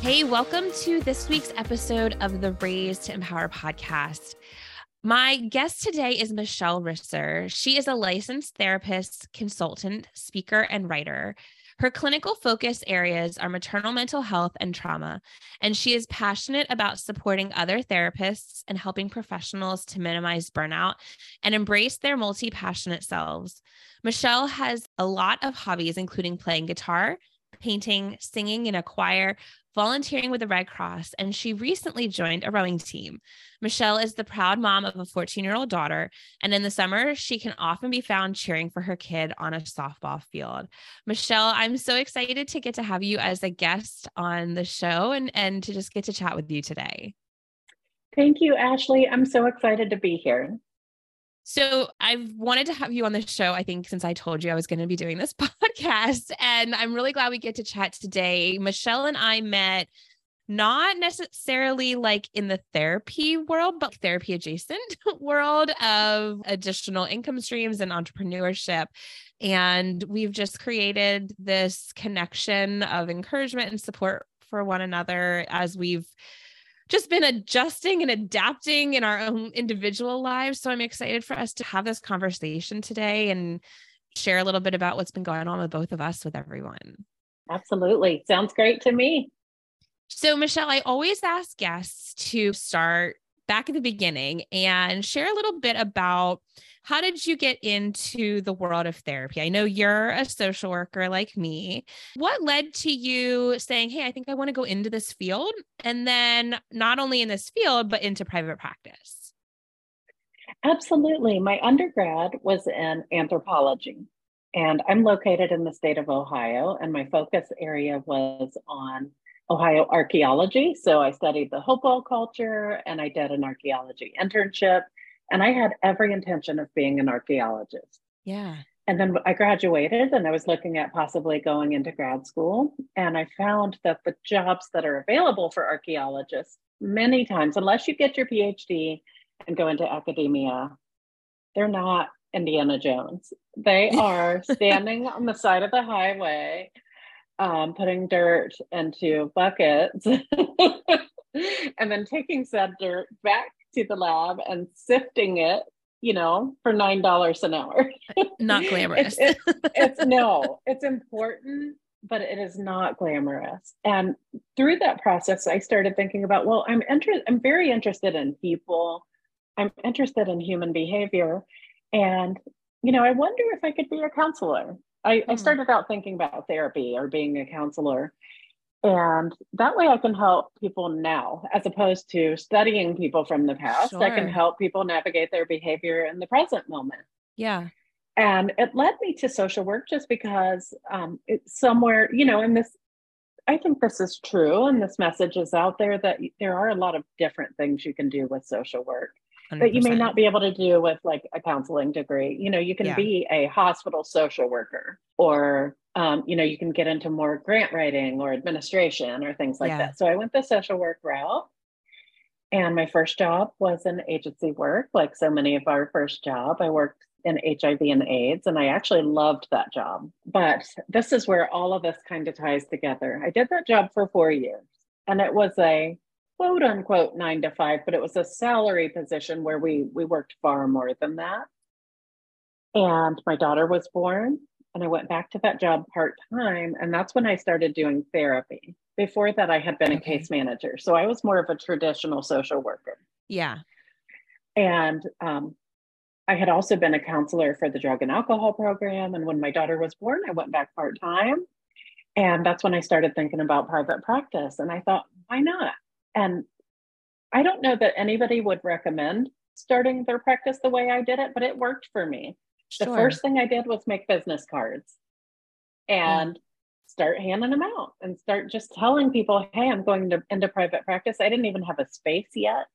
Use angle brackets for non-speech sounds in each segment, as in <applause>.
Hey, welcome to this week's episode of the Raise to Empower podcast. My guest today is Michelle Risser. She is a licensed therapist, consultant, speaker, and writer. Her clinical focus areas are maternal mental health and trauma, and she is passionate about supporting other therapists and helping professionals to minimize burnout and embrace their multi passionate selves. Michelle has a lot of hobbies, including playing guitar, painting, singing in a choir, volunteering with the Red Cross, and she recently joined a rowing team. Michelle is the proud mom of a 14 year old daughter, and in the summer, she can often be found cheering for her kid on a softball field. Michelle, I'm so excited to get to have you as a guest on the show and, and to just get to chat with you today. Thank you, Ashley. I'm so excited to be here. So I've wanted to have you on the show, I think, since I told you I was going to be doing this <laughs> podcast. And I'm really glad we get to chat today. Michelle and I met not necessarily like in the therapy world, but therapy adjacent <laughs> world of additional income streams and entrepreneurship. And we've just created this connection of encouragement and support for one another as we've just been adjusting and adapting in our own individual lives. So I'm excited for us to have this conversation today and share a little bit about what's been going on with both of us with everyone. Absolutely. Sounds great to me. So, Michelle, I always ask guests to start back at the beginning and share a little bit about how did you get into the world of therapy? I know you're a social worker like me. What led to you saying, Hey, I think I want to go into this field? And then not only in this field, but into private practice? Absolutely. My undergrad was in anthropology, and I'm located in the state of Ohio, and my focus area was on Ohio archaeology. So I studied the Hopewell culture and I did an archaeology internship and I had every intention of being an archaeologist. Yeah. And then I graduated and I was looking at possibly going into grad school. And I found that the jobs that are available for archaeologists, many times, unless you get your PhD and go into academia, they're not Indiana Jones. They <laughs> are standing on the side of the highway, um, putting dirt into buckets, <laughs> and then taking said dirt back to the lab and sifting it you know for nine dollars an hour. <laughs> Not glamorous. It's, <laughs> no it's important but it is not glamorous. And through that process i started thinking about well i'm interested i'm very interested in people. I'm interested in human behavior. And you know i wonder if i could be a counselor. I, mm. I hmm. started out thinking about therapy or being a counselor and that way I can help people now, as opposed to studying people from the past. Sure. I can help people navigate their behavior in the present moment. Yeah. And it led me to social work just because um, it's somewhere, you know, in this, I think this is true. And this message is out there that there are a lot of different things you can do with social work 100%. that you may not be able to do with like a counseling degree. You know, you can yeah. be a hospital social worker or um, you know, you can get into more grant writing or administration or things like yeah. that. So I went the social work route. And my first job was in agency work, like so many of our first job. I worked in HIV and AIDS, and I actually loved that job. But this is where all of this kind of ties together. I did that job for four years, and it was a quote unquote nine to five, but it was a salary position where we we worked far more than that. And my daughter was born, and I went back to that job part time. And that's when I started doing therapy. Before that, I had been okay. a case manager. So I was more of a traditional social worker. Yeah. And um, I had also been a counselor for the drug and alcohol program. And when my daughter was born, I went back part time. And that's when I started thinking about private practice. And I thought, why not? And I don't know that anybody would recommend starting their practice the way I did it, but it worked for me. Sure. The first thing I did was make business cards and yeah. start handing them out and start just telling people, hey, I'm going to into private practice. I didn't even have a space yet.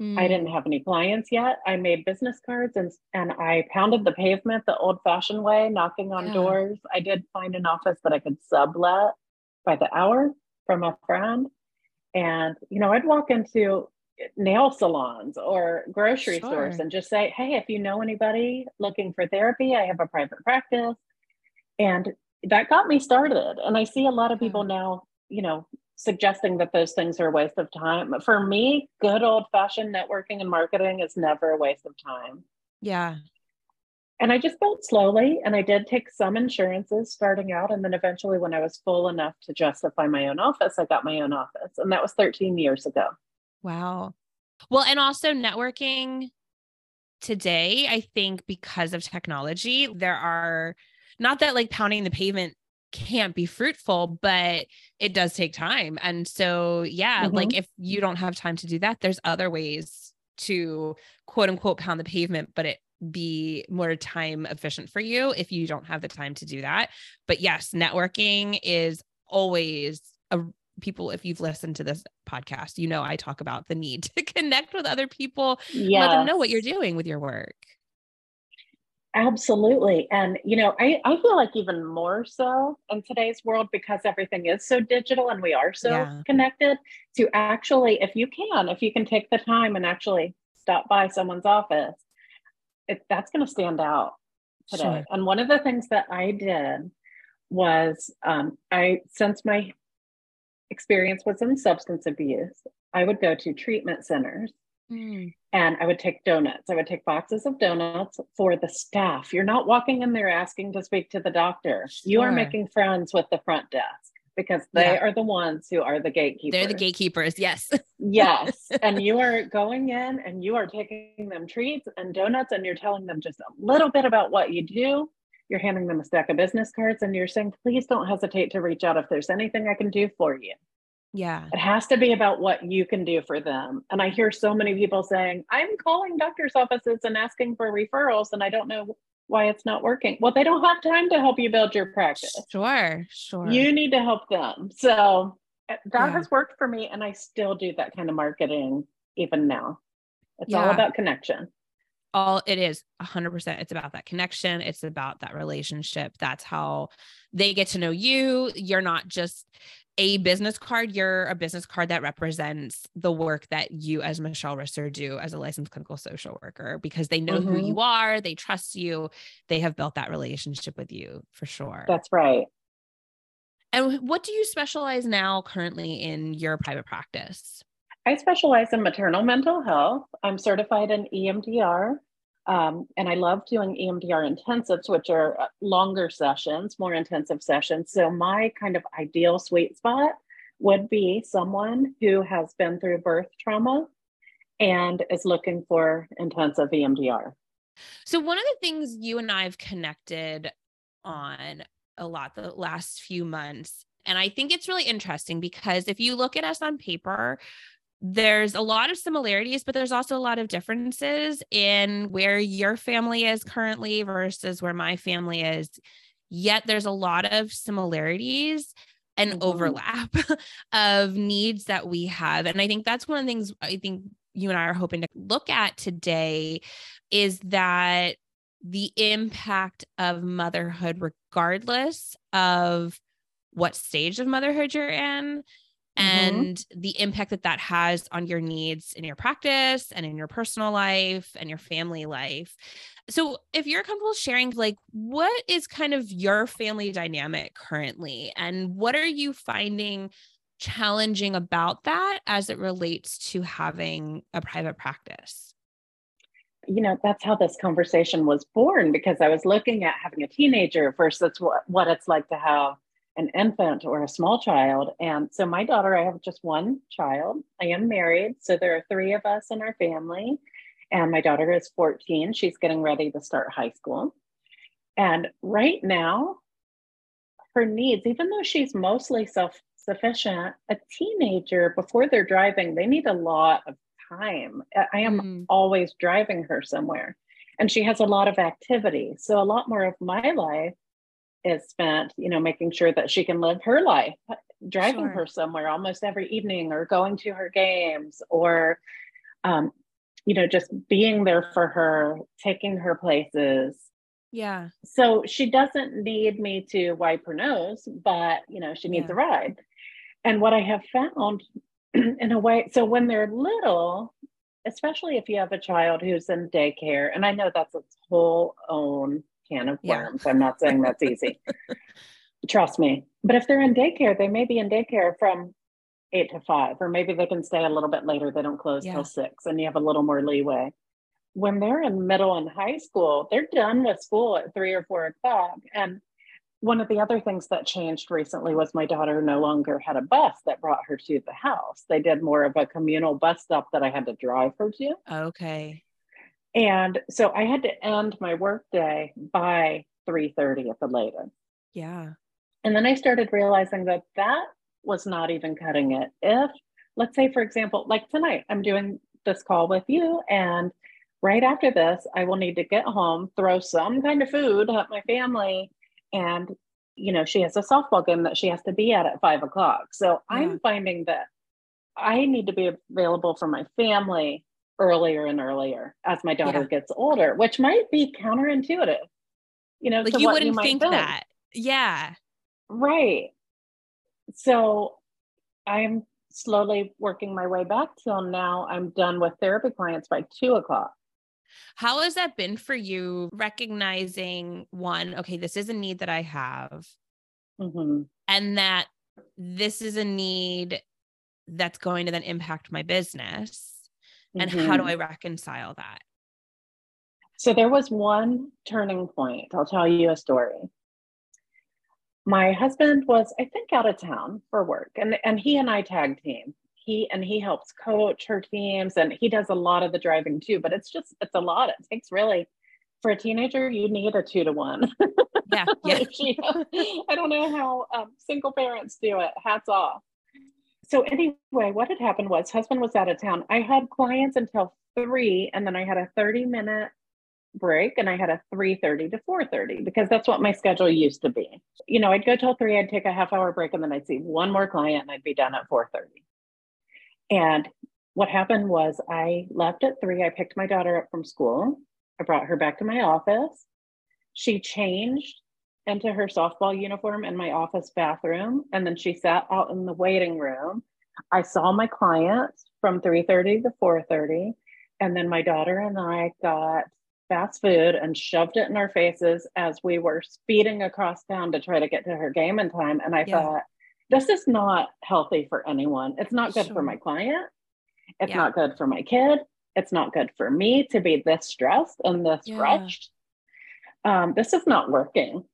Mm. I didn't have any clients yet. I made business cards and and I pounded the pavement the old fashioned way, knocking on yeah. doors. I did find an office that I could sublet by the hour from a friend. And, you know, I'd walk into nail salons or grocery sure. stores and just say, Hey, if you know anybody looking for therapy, I have a private practice. And that got me started. And I see a lot of people hmm. now, you know, suggesting that those things are a waste of time. For me, good old fashioned networking and marketing is never a waste of time. Yeah. And I just built slowly and I did take some insurances starting out. And then eventually, when I was full enough to justify my own office, I got my own office. And that was 13 years ago. Wow. Well, and also networking today, I think because of technology, there are not that like pounding the pavement can't be fruitful, but it does take time. And so, yeah, mm-hmm. like if you don't have time to do that, there's other ways to quote unquote pound the pavement, but it be more time efficient for you if you don't have the time to do that. But yes, networking is always a people if you've listened to this podcast, you know I talk about the need <laughs> to connect with other people, yes. let them know what you're doing with your work. Absolutely. And, you know, I, I feel like even more so in today's world because everything is so digital and we are so yeah. connected to actually, if you can, if you can take the time and actually stop by someone's office, it, that's going to stand out today. Sure. And one of the things that I did was um, I, since my experience was in substance abuse, I would go to treatment centers Mm. And I would take donuts. I would take boxes of donuts for the staff. You're not walking in there asking to speak to the doctor. Sure. You are making friends with the front desk because they yeah. are the ones who are the gatekeepers. They're the gatekeepers. Yes. <laughs> yes. And you are going in and you are taking them treats and donuts and you're telling them just a little bit about what you do. You're handing them a stack of business cards and you're saying, please don't hesitate to reach out if there's anything I can do for you. Yeah. It has to be about what you can do for them. And I hear so many people saying, I'm calling doctor's offices and asking for referrals, and I don't know why it's not working. Well, they don't have time to help you build your practice. Sure, sure. You need to help them. So uh, that yeah. has worked for me. And I still do that kind of marketing even now. It's yeah. all about connection. All it is 100%. It's about that connection. It's about that relationship. That's how they get to know you. You're not just a business card, you're a business card that represents the work that you, as Michelle Risser, do as a licensed clinical social worker because they know mm-hmm. who you are, they trust you, they have built that relationship with you for sure. That's right. And what do you specialize now currently in your private practice? I specialize in maternal mental health. I'm certified in EMDR. Um, and I love doing EMDR intensives, which are uh, longer sessions, more intensive sessions. So, my kind of ideal sweet spot would be someone who has been through birth trauma and is looking for intensive EMDR. So, one of the things you and I have connected on a lot the last few months, and I think it's really interesting because if you look at us on paper, there's a lot of similarities, but there's also a lot of differences in where your family is currently versus where my family is. Yet there's a lot of similarities and mm-hmm. overlap <laughs> of needs that we have. And I think that's one of the things I think you and I are hoping to look at today is that the impact of motherhood, regardless of what stage of motherhood you're in. And mm-hmm. the impact that that has on your needs in your practice and in your personal life and your family life. So, if you're comfortable sharing, like, what is kind of your family dynamic currently, and what are you finding challenging about that as it relates to having a private practice? You know, that's how this conversation was born because I was looking at having a teenager versus what, what it's like to have an infant or a small child. And so my daughter, I have just one child. I am married. So there are three of us in our family. And my daughter is 14. She's getting ready to start high school. And right now, her needs, even though she's mostly self sufficient, a teenager, before they're driving, they need a lot of time. I am mm. always driving her somewhere. And she has a lot of activity. So a lot more of my life is spent, you know, making sure that she can live her life, driving sure. her somewhere almost every evening or going to her games or um, you know, just being there for her, taking her places. Yeah. So she doesn't need me to wipe her nose, but you know, she needs yeah. a ride. And what I have found <clears throat> in a way, so when they're little, especially if you have a child who's in daycare, and I know that's its whole own can of worms. Yeah. I'm not saying that's easy. <laughs> Trust me. But if they're in daycare, they may be in daycare from eight to five, or maybe they can stay a little bit later. They don't close yeah. till six, and you have a little more leeway. When they're in middle and high school, they're done with school at three or four o'clock. And one of the other things that changed recently was my daughter no longer had a bus that brought her to the house. They did more of a communal bus stop that I had to drive her to. Okay. And so I had to end my workday by 3:30 at the latest. Yeah. And then I started realizing that that was not even cutting it. If let's say for example, like tonight I'm doing this call with you and right after this I will need to get home, throw some kind of food at my family and you know she has a softball game that she has to be at at five o'clock so yeah. i'm finding that i need to be available for my family earlier and earlier as my daughter yeah. gets older which might be counterintuitive you know like you wouldn't you think, think that yeah right so i'm slowly working my way back till now i'm done with therapy clients by two o'clock how has that been for you recognizing one, okay, this is a need that I have, mm-hmm. and that this is a need that's going to then impact my business? And mm-hmm. how do mm-hmm. I reconcile that? So there was one turning point. I'll tell you a story. My husband was, I think, out of town for work, and, and he and I tag team he and he helps coach her teams and he does a lot of the driving too but it's just it's a lot it takes really for a teenager you need a two to one yeah <laughs> yeah i don't know how um, single parents do it hats off so anyway what had happened was husband was out of town i had clients until three and then i had a 30 minute break and I had a 3:30 to 4:30 because that's what my schedule used to be. You know, I'd go till 3, I'd take a half hour break and then I'd see one more client and I'd be done at 4:30. And what happened was I left at three. I picked my daughter up from school. I brought her back to my office. She changed into her softball uniform in my office bathroom. And then she sat out in the waiting room. I saw my clients from 3:30 to 4:30. And then my daughter and I got fast food and shoved it in our faces as we were speeding across town to try to get to her game in time. And I yeah. thought, this is not healthy for anyone. It's not good sure. for my client. It's yeah. not good for my kid. It's not good for me to be this stressed and this yeah. rushed. Um, this is not working.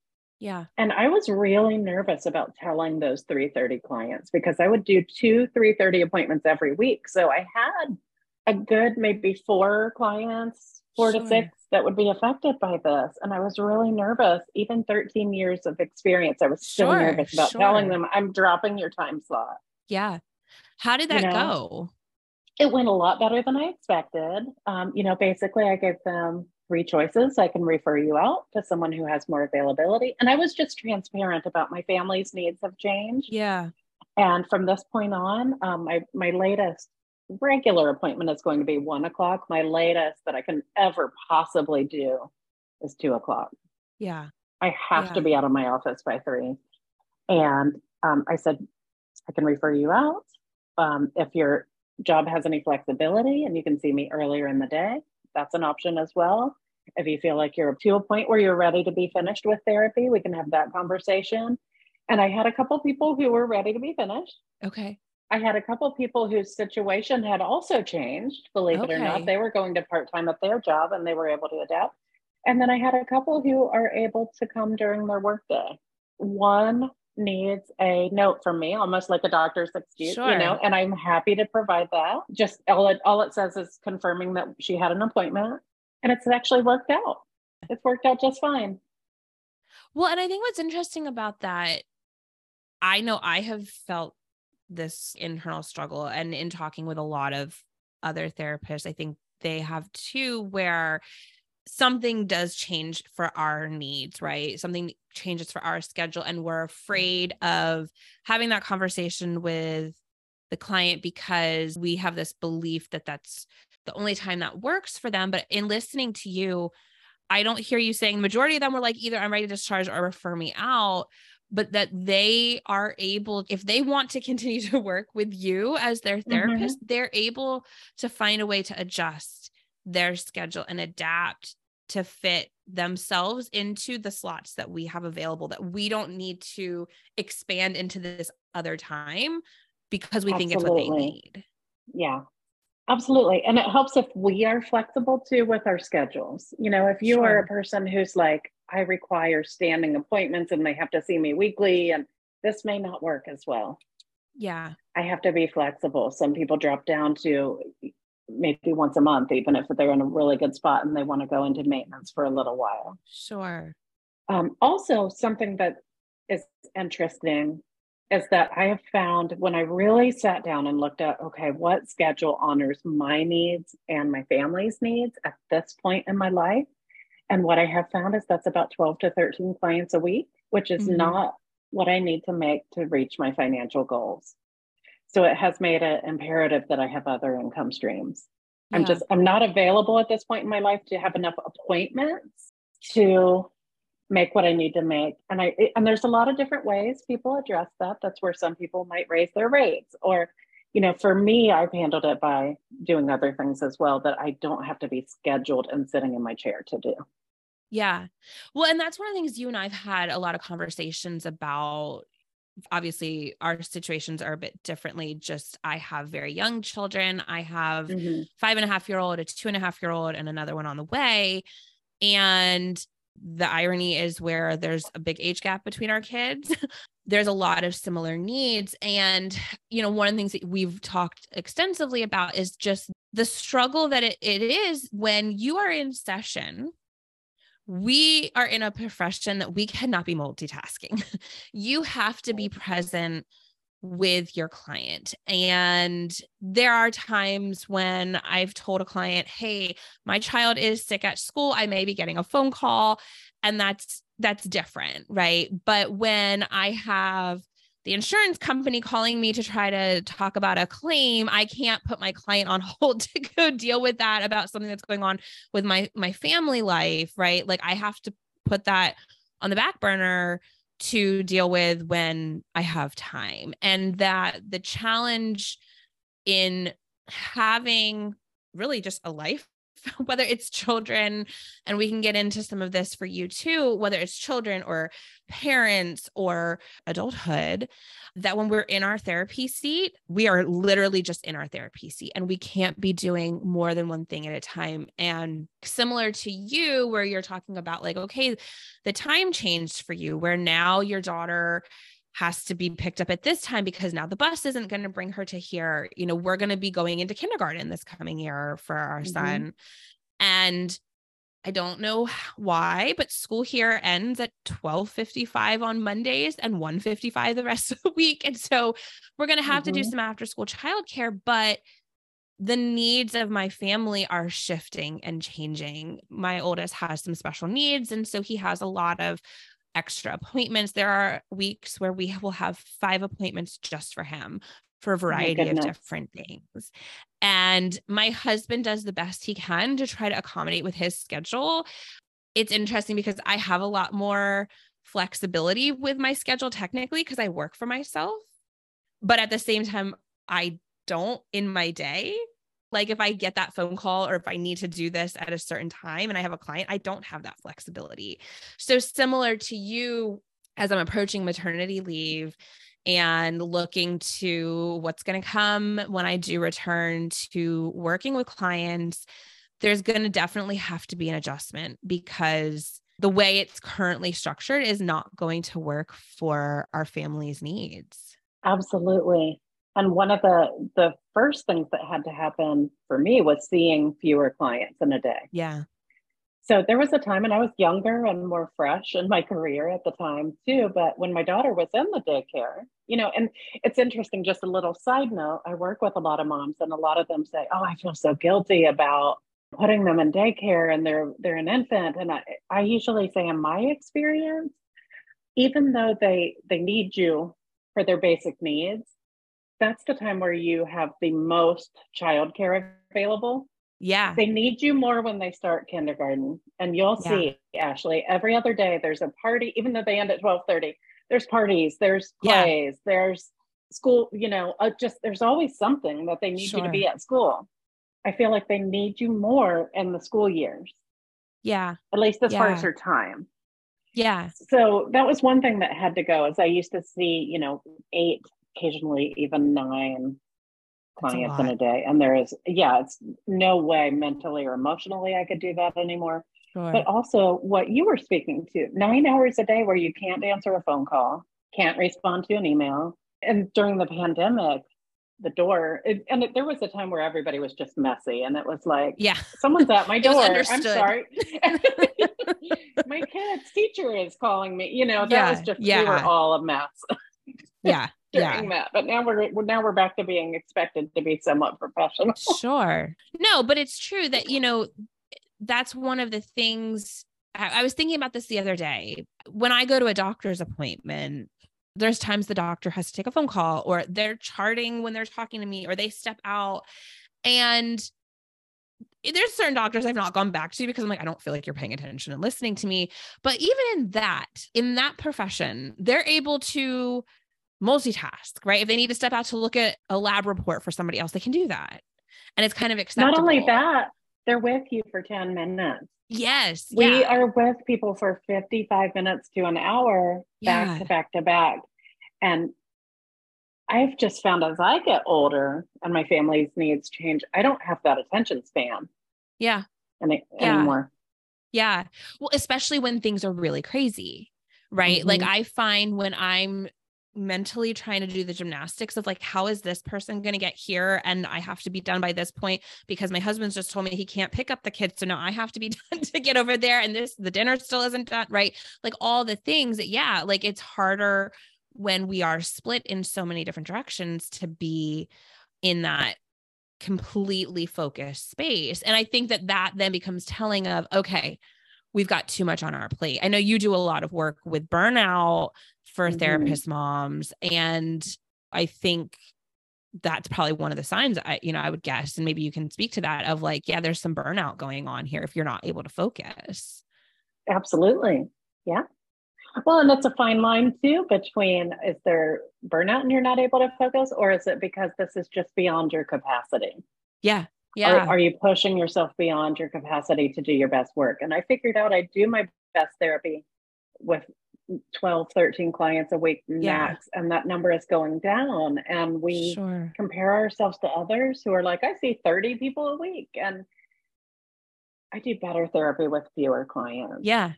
Yeah. And I was really nervous about telling those 330 clients because I would do two 330 appointments every week. So I had a good maybe four clients, four sure. to six that would be affected by this. And I was really nervous, even 13 years of experience. I was still sure, nervous about sure. telling them I'm dropping your time slot. Yeah. How did that you know, go? It went a lot better than I expected. Um, you know, basically, I gave them three choices. I can refer you out to someone who has more availability. And I was just transparent about my family's needs have changed. Yeah. And from this point on, um, my, my latest regular appointment is going to be one o'clock. My latest that I can ever possibly do is two o'clock. Yeah. I have yeah. to be out of my office by three. And um, I said, I can refer you out. Um, if your job has any flexibility and you can see me earlier in the day, that's an option as well. If you feel like you're to a point where you're ready to be finished with therapy, we can have that conversation. And I had a couple people who were ready to be finished. Okay. I had a couple people whose situation had also changed, believe okay. it or not. They were going to part time at their job and they were able to adapt. And then I had a couple who are able to come during their workday. One needs a note from me, almost like a doctor's excuse, sure. you know, and I'm happy to provide that. Just all it all it says is confirming that she had an appointment and it's actually worked out. It's worked out just fine. Well, and I think what's interesting about that, I know I have felt this internal struggle and in talking with a lot of other therapists, I think they have too, where something does change for our needs, right? Something changes for our schedule, and we're afraid of having that conversation with the client because we have this belief that that's the only time that works for them. But in listening to you, I don't hear you saying the majority of them were like either I'm ready to discharge or refer me out, but that they are able, if they want to <laughs> continue to work with you as their therapist, mm-hmm. they're able to find a way to adjust their schedule and adapt to fit themselves into the slots that we have available that we don't need to expand into this other time because we Absolutely. think it's what they need. Yeah. Absolutely. And it helps if we are flexible too with our schedules. You know, if you sure. are a person who's like, I require standing appointments and they have to see me weekly, and this may not work as well. Yeah. I have to be flexible. Some people drop down to maybe once a month, even if they're in a really good spot and they want to go into maintenance for a little while. Sure. Um, also, something that is interesting is that I have found when I really sat down and looked at, okay, what schedule honors my needs and my family's needs at this point in my life. And what I have found is that's about 12 to 13 clients a week, which is mm-hmm. not what I need to make to reach my financial goals. So it has made it imperative that I have other income streams. Yeah. I'm just, I'm not available at this point in my life to have enough appointments to make what I need to make. And I and there's a lot of different ways people address that. That's where some people might raise their rates or you know, for me, I've handled it by doing other things as well that I don't have to be scheduled and sitting in my chair to do. Yeah. Well, and that's one of the things you and I've had a lot of conversations about. Obviously, our situations are a bit differently. Just I have very young children. I have mm-hmm. five and a half year old, a two and a half year old, and another one on the way. And the irony is where there's a big age gap between our kids. <laughs> There's a lot of similar needs. And you know one of the things that we've talked extensively about is just the struggle that it, it is when you are in session we are in a profession that we cannot be multitasking. <laughs> You have to be present with your client. And there are times when I've told a client, "Hey, my child is sick at school. I may be getting a phone call." And that's that's different, right? But when I have the insurance company calling me to try to talk about a claim, I can't put my client on <laughs> hold to go deal with that about something that's going on with my my family life, right? Like I have to put that on the back burner to deal with when I have time. And that the challenge in having really just a life <laughs> whether it's children, and we can get into some of this for you too, whether it's children or parents or adulthood, that when we're in our therapy seat, we are literally just in our therapy seat and we can't be doing more than one thing at a time. And similar to you, where you're talking about, like, okay, the time changed for you, where now your daughter has to be picked up at this time because now the bus isn't going to bring her to here. You know, we're going to be going into kindergarten this coming year for our mm-hmm. son. And I don't know why, but school here ends at 12:55 on Mondays and 1:55 the rest <laughs> of the week. And so we're going to have mm-hmm. to do mm-hmm. some after school childcare, but the needs of my family are shifting and changing. My oldest has some special needs and so he has a lot of extra appointments. There are weeks where we will have five appointments just for him for a oh variety of different things. And my husband does the best he can to try to accommodate with his schedule. It's interesting because I have a lot more flexibility with my schedule technically because I work for myself. But at the same time, I don't in my day like if I get that phone call or if I need to do this at a certain time and I have a client, I don't have that flexibility. So similar to you as I'm approaching maternity leave and looking to what's going to come when I do return to working with clients, there's going to definitely have to be an adjustment because the way it's currently structured is not going to work for our family's needs. Absolutely. And one of the the first things that had to happen for me was seeing fewer clients in a day. Yeah. So there was a time and I was younger and more fresh in my <laughs> career at the time too. But when my daughter was in the daycare, you know, and it's interesting, just a little side note. I work with a lot of moms and a lot of them say, Oh, I feel so guilty about putting them in daycare and they're they're an infant. And I, I usually say in my experience, even though they they need you for their basic needs, that's the time where you have the most childcare available. Yeah. They need you more when they start kindergarten. And you'll yeah. see, Ashley, every other day there's a party, even though they end at 1230, there's parties, there's plays, yeah. there's school, you know, uh, just there's always something that they need sure. you to be at school. I feel like they need you more in the school years. Yeah. At least as yeah. far as your time. Yeah. So that was one thing that had to go is I used to see, you know, eight, occasionally even nine clients a in a day. And there is, yeah, it's no way mentally or emotionally I could do that anymore. Sure. But also what you were speaking to, nine hours a day where you can't answer a phone call, can't respond to an email. And during the pandemic, the door it, and it, there was a time where everybody was just messy and it was like yeah someone's at my <laughs> door i'm sorry <laughs> my kid's teacher is calling me you know that yeah, was just yeah. we were all a mess yeah during yeah. that but now we're now we're back to being expected to be somewhat professional <laughs> sure no but it's true that you know that's one of the things I, I was thinking about this the other day when i go to a doctor's appointment there's times the doctor has to take a phone call or they're charting when they're talking to me or they step out and there's certain doctors I've not gone back to because I'm like, I don't feel like you're paying attention and listening to me. But even in that, in that profession, they're able to multitask, right? If they need to step out to look at a lab report for somebody else, they can do that. And it's kind of acceptable. Not only that, they're with you for 10 minutes. Yes. We yeah. are with people for 55 minutes to an hour, back yeah. to back to back. And I've just found as I get older and my family's needs change, I don't have that attention span. Yeah. Any, yeah. Anymore. Yeah. Well, especially when things are really crazy, right? Mm-hmm. Like I find when I'm mentally trying to do the gymnastics of like how is this person going to get here and i have to be done by this point because my husband's just told me he can't pick up the kids so now i have to be <laughs> done to get over there and this the dinner still isn't done right? Like all the things that yeah like it's harder when we are split in so many different directions to be in that completely focused space. And i think that that then becomes telling of okay we've got too much on our plate. I know you do a lot of work with burnout for mm-hmm. therapist moms and i think that's probably one of the signs I, you know, I would guess, and maybe you can speak to that of like, yeah, there's some burnout going on here if you're not able to focus. Absolutely. Yeah. Well, and that's a fine line too between is there burnout and you're not able to focus, or is it because this is just beyond your capacity? Yeah. Yeah. Are, are you pushing yourself beyond your capacity to do your best work? And I figured out I do my best therapy with 12 13 clients a week max yeah. and that number is going down and we sure. compare ourselves to others who are like i see 30 people a week and i do better therapy with fewer clients yeah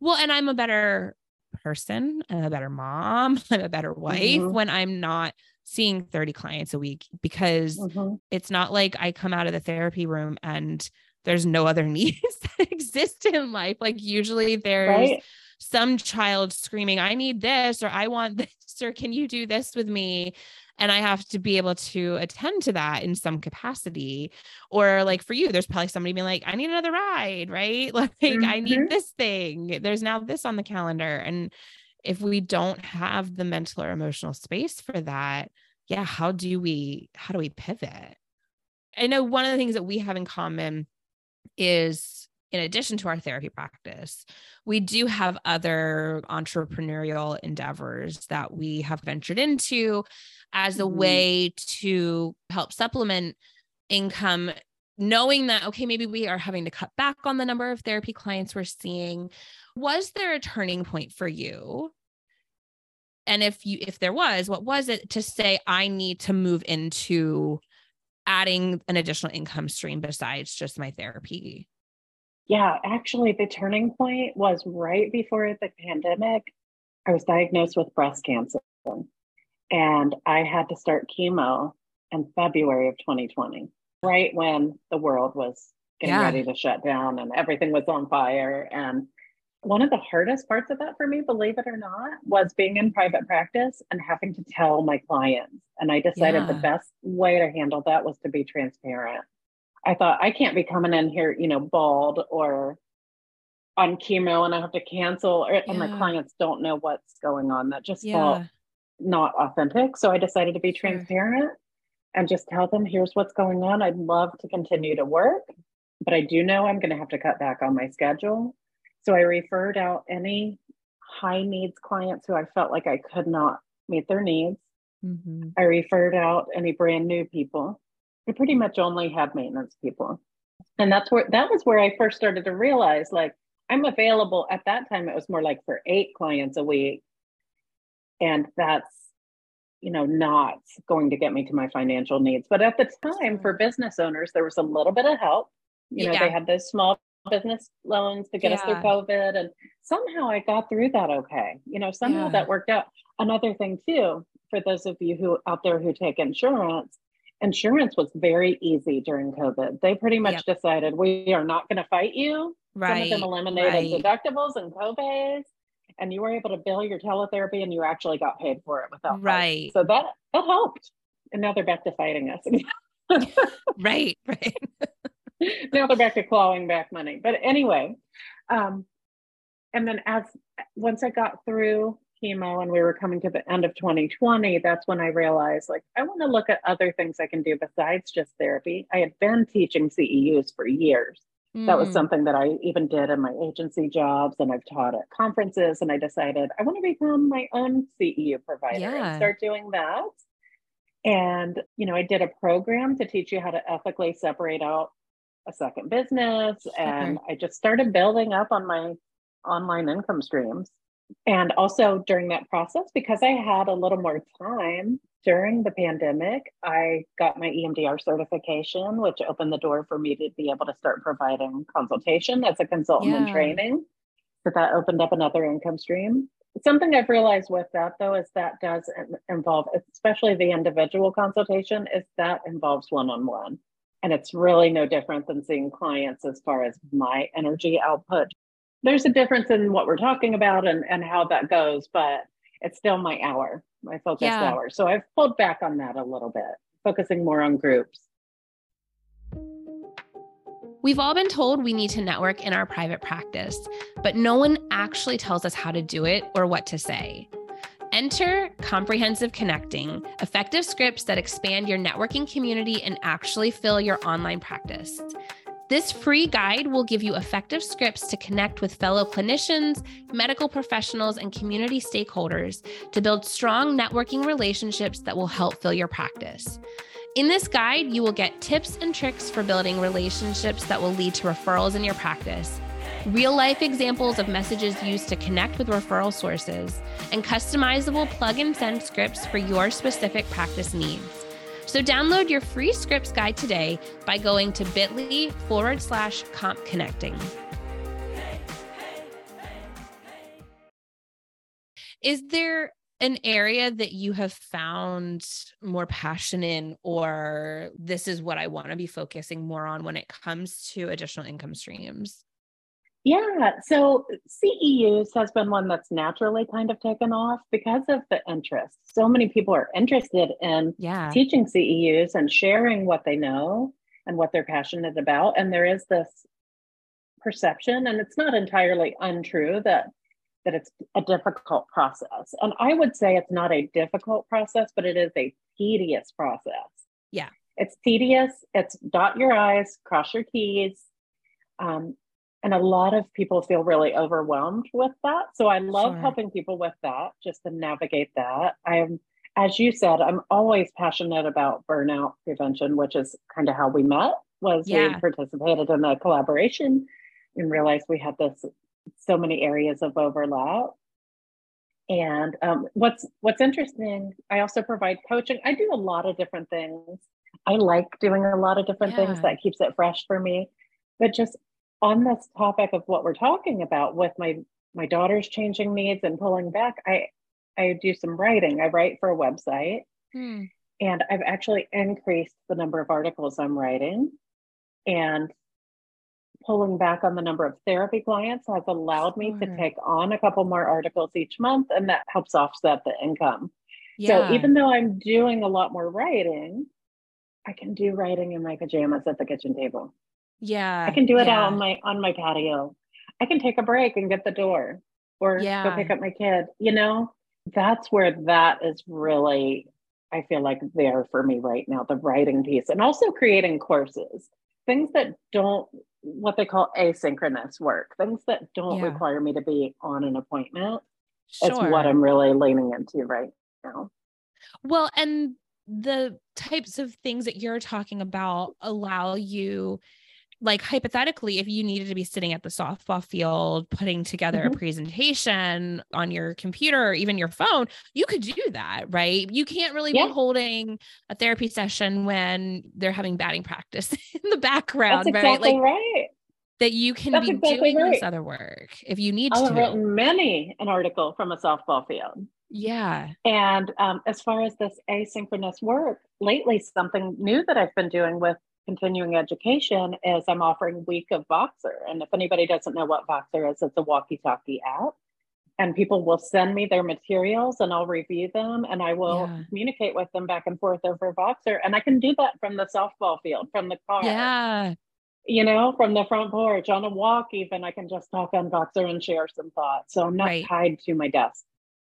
well and i'm a better person i'm a better mom <laughs> i'm a better wife mm-hmm. when i'm not seeing 30 clients a week because mm-hmm. it's not like i come out of the therapy room and there's no other <laughs> needs that exist in life like usually there's right some child screaming, I need this, or I want <laughs> this, or can you do this with me? And I have to be able to attend to that in some capacity. Or like for you, there's probably somebody being like, I need another ride, right? <laughs> Like, mm-hmm. I need mm-hmm. this thing. There's now this on the calendar. And if we don't have the mental or emotional space for that, yeah, how do we, how do we pivot? I know one of the things that we have in common is in addition to our therapy practice, we do have other entrepreneurial endeavors that we have ventured into as a mm-hmm. way to help supplement income knowing that okay maybe we are having to cut back on the number of therapy clients we're seeing was there a turning point for you and if you if there was what was it to say i need to move into adding an additional income stream besides just my therapy yeah, actually, the turning point was right before the pandemic. I was diagnosed with breast cancer and I had to start chemo in February of 2020, right when the world was getting yeah. ready to shut down and everything was on fire. And one of the hardest parts of that for me, believe it or not, was being in private practice and having to tell my clients. And I decided yeah. the best way to handle that was to be transparent. I thought I can't be coming in here, you know, bald or on chemo and I have to cancel, or, yeah. and my clients don't know what's going on. That just yeah. felt not authentic. So I decided to be sure. transparent and just tell them, here's what's going on. I'd love to continue to work, but I do know I'm going to have to cut back on my schedule. So I referred out any high needs clients who I felt like I could not meet their needs. Mm-hmm. I referred out any brand new people. I pretty much only have maintenance people. And that's where that was where I first started to realize like I'm available at that time it was more like for eight clients a week. And that's you know not going to get me to my financial needs. But at the time for business owners there was a little bit of help. You know, yeah. they had those small business loans to get yeah. us through COVID. And somehow I got through that okay. You know, somehow yeah. that worked out. Another thing too, for those of you who out there who take insurance, insurance was very easy during COVID. They pretty much yep. decided we are not going to fight you. Right. Some of them eliminated right. deductibles and copays. And you were able to bill your teletherapy and you actually got paid for it without right. So that that helped. And now they're back to fighting us. <laughs> right, right. now they're back to clawing back money. But anyway, um, and then as once I got through chemo and we were coming to the end of 2020, that's when I realized like I want to look at other things I can do besides just therapy. I had been teaching CEUs for years. Mm. That was mm. something that I even did in my agency jobs and I've taught at conferences and I decided I want to become my own CEU provider yeah. and start doing that. And you know, I did a program to teach you how to ethically separate out a second business and okay. I just started building up on my online income streams. And also during that process, because I had a little more time during the pandemic, I got my EMDR certification, which opened the door for me to be able to start providing consultation as a consultant yeah. in training. So that opened up another income stream. Something I've realized with that though is that does involve, especially the individual consultation, is that involves one on one. And it's really no different than seeing clients as far as my energy output. There's a difference in what we're talking about and, and how that goes, but it's still my hour, my focus yeah. hour. So I've pulled back on that a little bit, focusing more on groups. We've all been told we need to network in our private practice, but no one actually tells us how to do it or what to say. Enter Comprehensive Connecting, effective scripts that expand your networking community and actually fill your online practice. This free guide will give you effective scripts to connect with fellow clinicians, medical professionals, and community stakeholders to build strong networking relationships that will help fill your practice. In this guide, you will get tips and tricks for building relationships that will lead to referrals in your practice real life examples of messages used to connect with referral sources, and customizable plug and send scripts for your specific practice needs. So download your free scripts guide today by going to bit.ly forward slash comp connecting. Is there an area that you have found more passion in, or this is what I want to be focusing more on when it comes to additional income streams? Yeah, so CEUs has been one that's naturally kind of taken off because of the interest. So many people are interested in yeah. teaching CEUs and sharing what they know and what they're passionate about. And there is this perception, and it's not entirely untrue that that it's a difficult process. And I would say it's not a difficult process, but it is a tedious process. Yeah. It's tedious. It's dot your I's, cross your T's. Um, and a lot of people feel really overwhelmed with that. So I love sure. helping people with that, just to navigate that. I'm, as you said, I'm always passionate about burnout prevention, which is kind of how we met. Was yeah. we participated in a collaboration and realized we had this so many areas of overlap. And um, what's what's interesting, I also provide coaching. I do a lot of different things. I like doing a lot of different yeah. things that keeps it fresh for me. But just on this topic of what we're talking about with my my daughter's changing needs and pulling back, I I do some writing. I write for a website. Hmm. And I've actually increased the number of articles I'm writing. And pulling back on the number of therapy clients has allowed me to take on a couple more articles each month, and that helps offset the income. Yeah. So even though I'm doing a lot more writing, I can do writing in my pajamas at the kitchen table. Yeah. I can do it yeah. out on my on my patio. I can take a break and get the door or yeah. go pick up my kid. You know, that's where that is really I feel like there for me right now, the writing piece and also creating courses, things that don't what they call asynchronous work, things that don't yeah. require me to be on an appointment. Sure. It's what I'm really leaning into right now. Well, and the types of things that you're talking about allow you like hypothetically if you needed to be sitting at the softball field putting together mm-hmm. a presentation on your computer or even your phone you could do that right you can't really yeah. be holding a therapy session when they're having batting practice <laughs> in the background That's right like right that you can That's be exactly doing right. this other work if you need I've to. written many an article from a softball field. Yeah. And um, as far as this asynchronous work, lately something new that I've been doing with continuing education is I'm offering Week of Voxer. And if anybody doesn't know what Voxer is, it's a walkie-talkie app. And people will send me their materials and I'll review them and I will yeah. communicate with them back and forth over Voxer. And I can do that from the softball field, from the car. Yeah. You know, from the front porch on a walk, even I can just talk on Voxer and share some thoughts. So I'm not right. tied to my desk.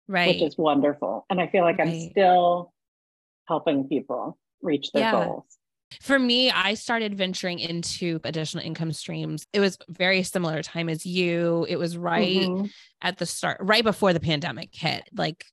Right. Which is wonderful. And I feel like right. I'm still helping people reach their yeah. goals. For me, I started venturing into additional income streams. It was very similar time as you. It was right mm-hmm. at the start, right before the pandemic hit, like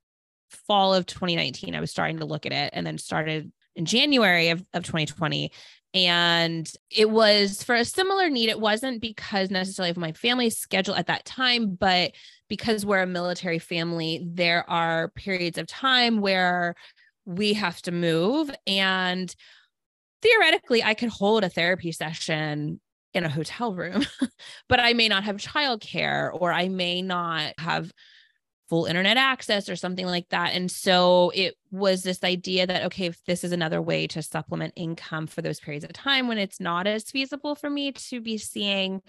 fall of 2019. I was starting to look at it and then started in January of, of 2020. And it was for a similar need. It wasn't because necessarily of my family's schedule at that time, but because we're a military family, there are periods of time where we have to move. And theoretically, I could hold a therapy session in a hotel room, <laughs> but I may not have childcare or I may not have full internet access or something like that. And so it was this idea that, okay, if this is another way to supplement income for those periods of time when it's not as feasible for me to be seeing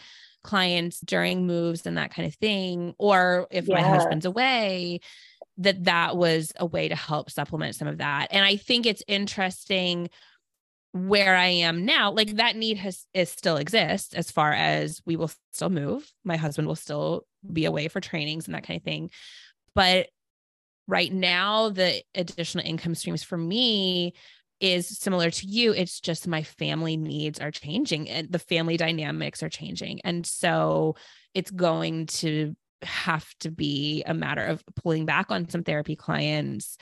clients during moves and that kind of thing, or if my husband's away, that that was a way to help supplement some of that. And I think it's interesting where I am now, like that need has is still exists as far as we will still move. My husband will still be away for trainings and that kind of thing. But right now, the additional income streams for me is similar to you. It's just my family needs are changing and the family dynamics are changing. And so it's going to have to be a matter of pulling back on some therapy clients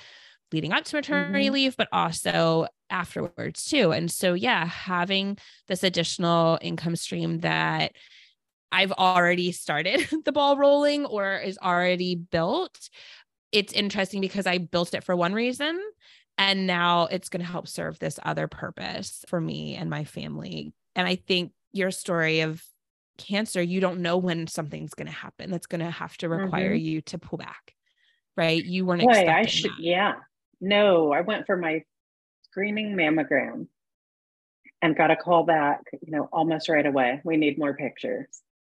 leading up to maternity mm-hmm. leave, but also afterwards too. And so, yeah, having this additional income stream that I've already started <laughs> the ball rolling or is already built. It's interesting because I built it for one reason and now it's going to help serve this other purpose for me and my family. And I think your story of cancer, you don't know when something's going to happen that's going to have to require mm-hmm. you to pull back. Right? You weren't Boy, expecting I should, that. yeah. No, I went for my screening mammogram and got a call back, you know, almost right away. We need more pictures.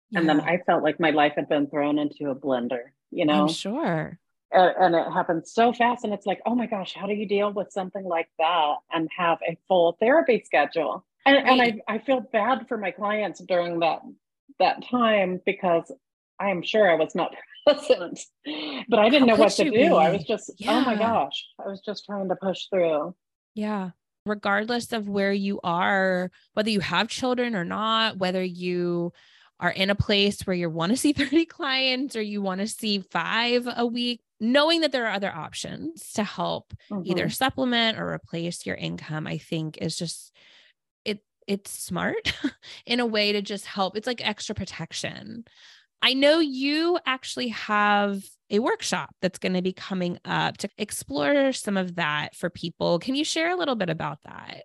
Yeah. And then I felt like my life had been thrown into a blender, you know? I'm sure. Uh, and it happened so fast. And it's like, oh my gosh, how do you deal with something like that and have a full therapy schedule? And, right. and I, I feel bad for my clients during that that time because I am sure I was not <laughs> present, but I didn't how know what to do. Be? I was just, yeah. oh my gosh, I was just trying to push through. Yeah. Regardless of where you are, whether you have children or not, whether you are in a place where you want to see 30 clients or you want to see five a week, knowing that there are other options to help mm-hmm. either supplement or replace your income, I think is just it it's smart <laughs> in a way to just help. It's like extra protection. I know you actually have a workshop that's going to be coming up to explore some of that for people. Can you share a little bit about that?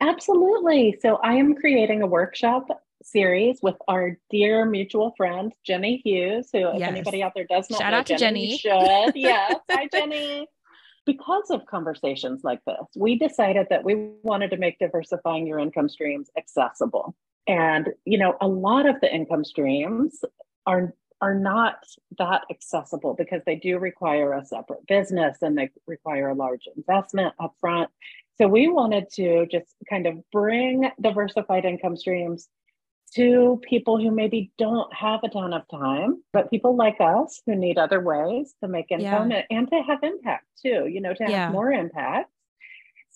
Absolutely. So, I am creating a workshop series with our dear mutual friend Jenny Hughes, who, if anybody out there does not shout know, out Jenny, to Jenny, should <laughs> yes, hi Jenny. Because of conversations like this, we decided that we wanted to make diversifying your income streams accessible. And, you know, a lot of the income streams are are not that accessible because they do require a separate business and they require a large investment upfront. So we wanted to just kind of bring diversified income streams to people who maybe don't have a ton of time, but people like us who need other ways to make income yeah. and to have impact too, you know, to have yeah. more impact.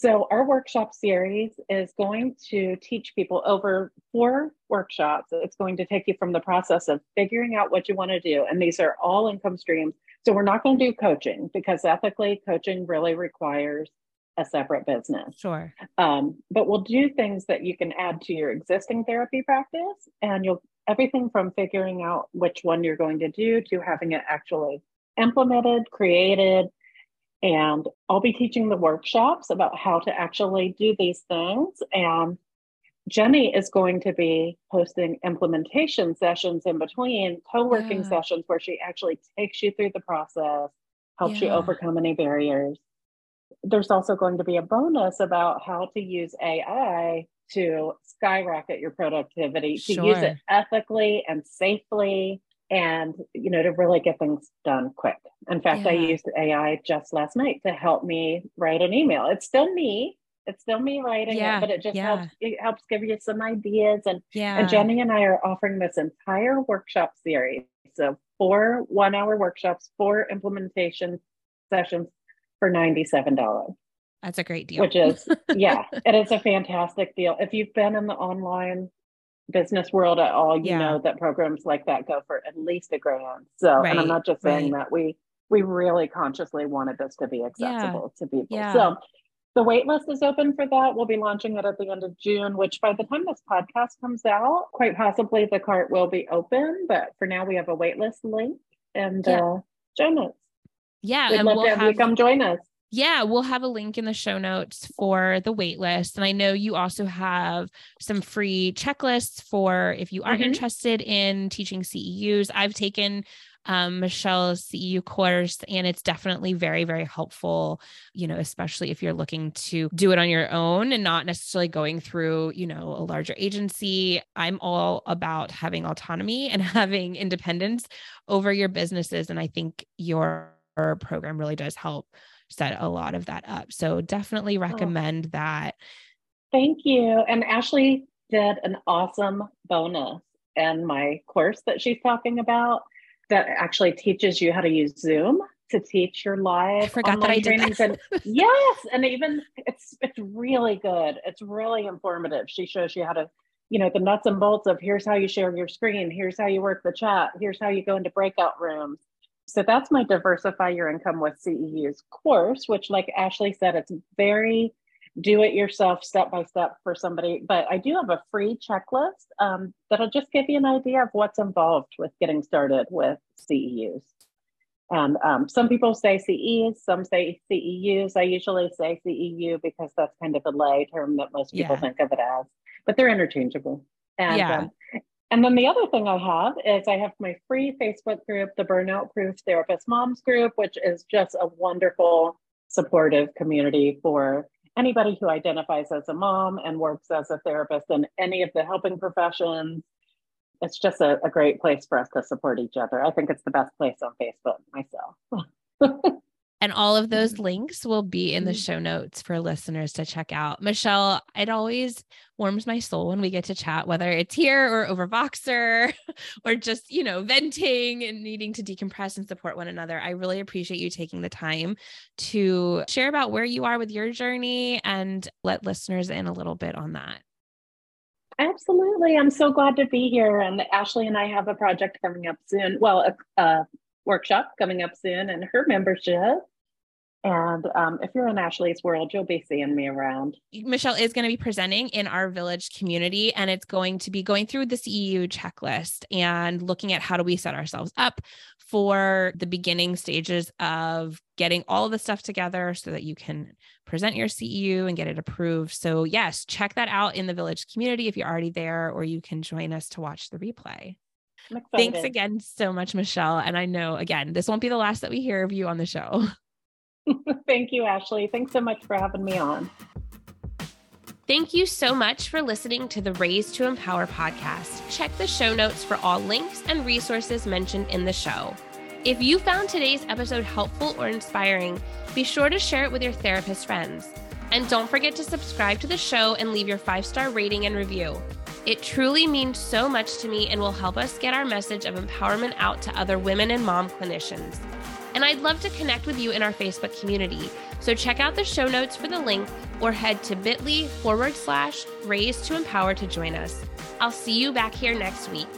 So, our workshop series is going to teach people over four workshops. It's going to take you from the process of figuring out what you want to do. And these are all income streams. So, we're not going to do coaching because ethically, coaching really requires a separate business. Sure. Um, but we'll do things that you can add to your existing therapy practice, and you'll everything from figuring out which one you're going to do to having it actually implemented, created, and I'll be teaching the workshops about how to actually do these things. And Jenny is going to be hosting implementation sessions in between, co working yeah. sessions where she actually takes you through the process, helps yeah. you overcome any barriers there's also going to be a bonus about how to use AI to skyrocket your productivity, to sure. use it ethically and safely and you know to really get things done quick. In fact, yeah. I used AI just last night to help me write an email. It's still me. It's still me writing yeah. it, but it just yeah. helps it helps give you some ideas and yeah. and Jenny and I are offering this entire workshop series. So four one hour workshops, four implementation sessions for $97. That's a great deal. Which is, <laughs> yeah, it is a fantastic deal. If you've been in the online business world at all, you yeah. know that programs like that go for at least a grand. So, right, and I'm not just saying right. that we we really consciously wanted this to be accessible yeah. to people. Yeah. So the waitlist is open for that. We'll be launching it at the end of June, which by the time this podcast comes out, quite possibly the cart will be open. But for now, we have a waitlist link and yeah. uh, show notes. Yeah. We'd and love we'll to have, have you come join us. Yeah, we'll have a link in the show notes for the waitlist. And I know you also have some free checklists for if you are mm-hmm. interested in teaching CEUs. I've taken um, Michelle's CEU course, and it's definitely very, very helpful, you know, especially if you're looking to do it on your own and not necessarily going through, you know, a larger agency. I'm all about having autonomy and <laughs> having independence over your businesses. And I think your program really does help set a lot of that up. So definitely oh. recommend oh. that. Thank you. And Ashley did an awesome bonus in my course that she's talking about that actually teaches you how to use Zoom to teach your live I forgot that I trainings. and <laughs> yes, and even it's it's really good. It's really informative. She shows you how to, you know, the nuts and bolts of here's how you share your screen, here's how you work the chat, here's how you go into breakout rooms, so that's my diversify your income with CEUs course, which, like Ashley said, it's very do it yourself step by step for somebody. But I do have a free checklist um, that'll just give you an idea of what's involved with getting started with CEUs. And um, some people say CEs, some say CEUs. I usually say CEU because that's kind of a lay term that most people yeah. think of it as, but they're interchangeable. And yeah. um, and then the other thing I have is I have my free Facebook group, the Burnout Proof Therapist Moms Group, which is just a wonderful, supportive community for anybody who identifies as a mom and works as a therapist in any of the helping professions. It's just a, a great place for us to support each other. I think it's the best place on Facebook myself. <laughs> And all of those links will be in the mm-hmm. show notes for listeners to check out. Michelle, it always warms my soul when we get to chat, whether it's here or over Voxer <laughs> or just, you know, venting and needing to decompress and support one another. I really appreciate you taking the time to share about where you are with your journey and let listeners in a little bit on that. Absolutely. I'm so glad to be here. And Ashley and I have a project coming up soon. Well, a, a workshop coming up soon, and her membership and um, if you're in Ashley's world, you'll be seeing me around. Michelle is going to be presenting in our village community, and it's going to be going through this CEU checklist and looking at how do we set ourselves up for the beginning stages of getting all the stuff together so that you can present your CEU and get it approved. So, yes, check that out in the village community if you're already there, or you can join us to watch the replay. Thanks again so much, Michelle. And I know, again, this won't be the last that we hear of you on the show. <laughs> <laughs> Thank you, Ashley. Thanks so much for having me on. Thank you so much for listening to the Raise to Empower podcast. Check the show notes for all links and resources mentioned in the show. If you found today's episode helpful or inspiring, be sure to share it with your therapist friends. And don't forget to subscribe to the show and leave your five star rating and review. It truly means so much to me and will help us get our message of empowerment out to other women and mom clinicians. And I'd love to connect with you in our Facebook community. So check out the show notes for the link or head to bit.ly forward slash raised to empower to join us. I'll see you back here next week.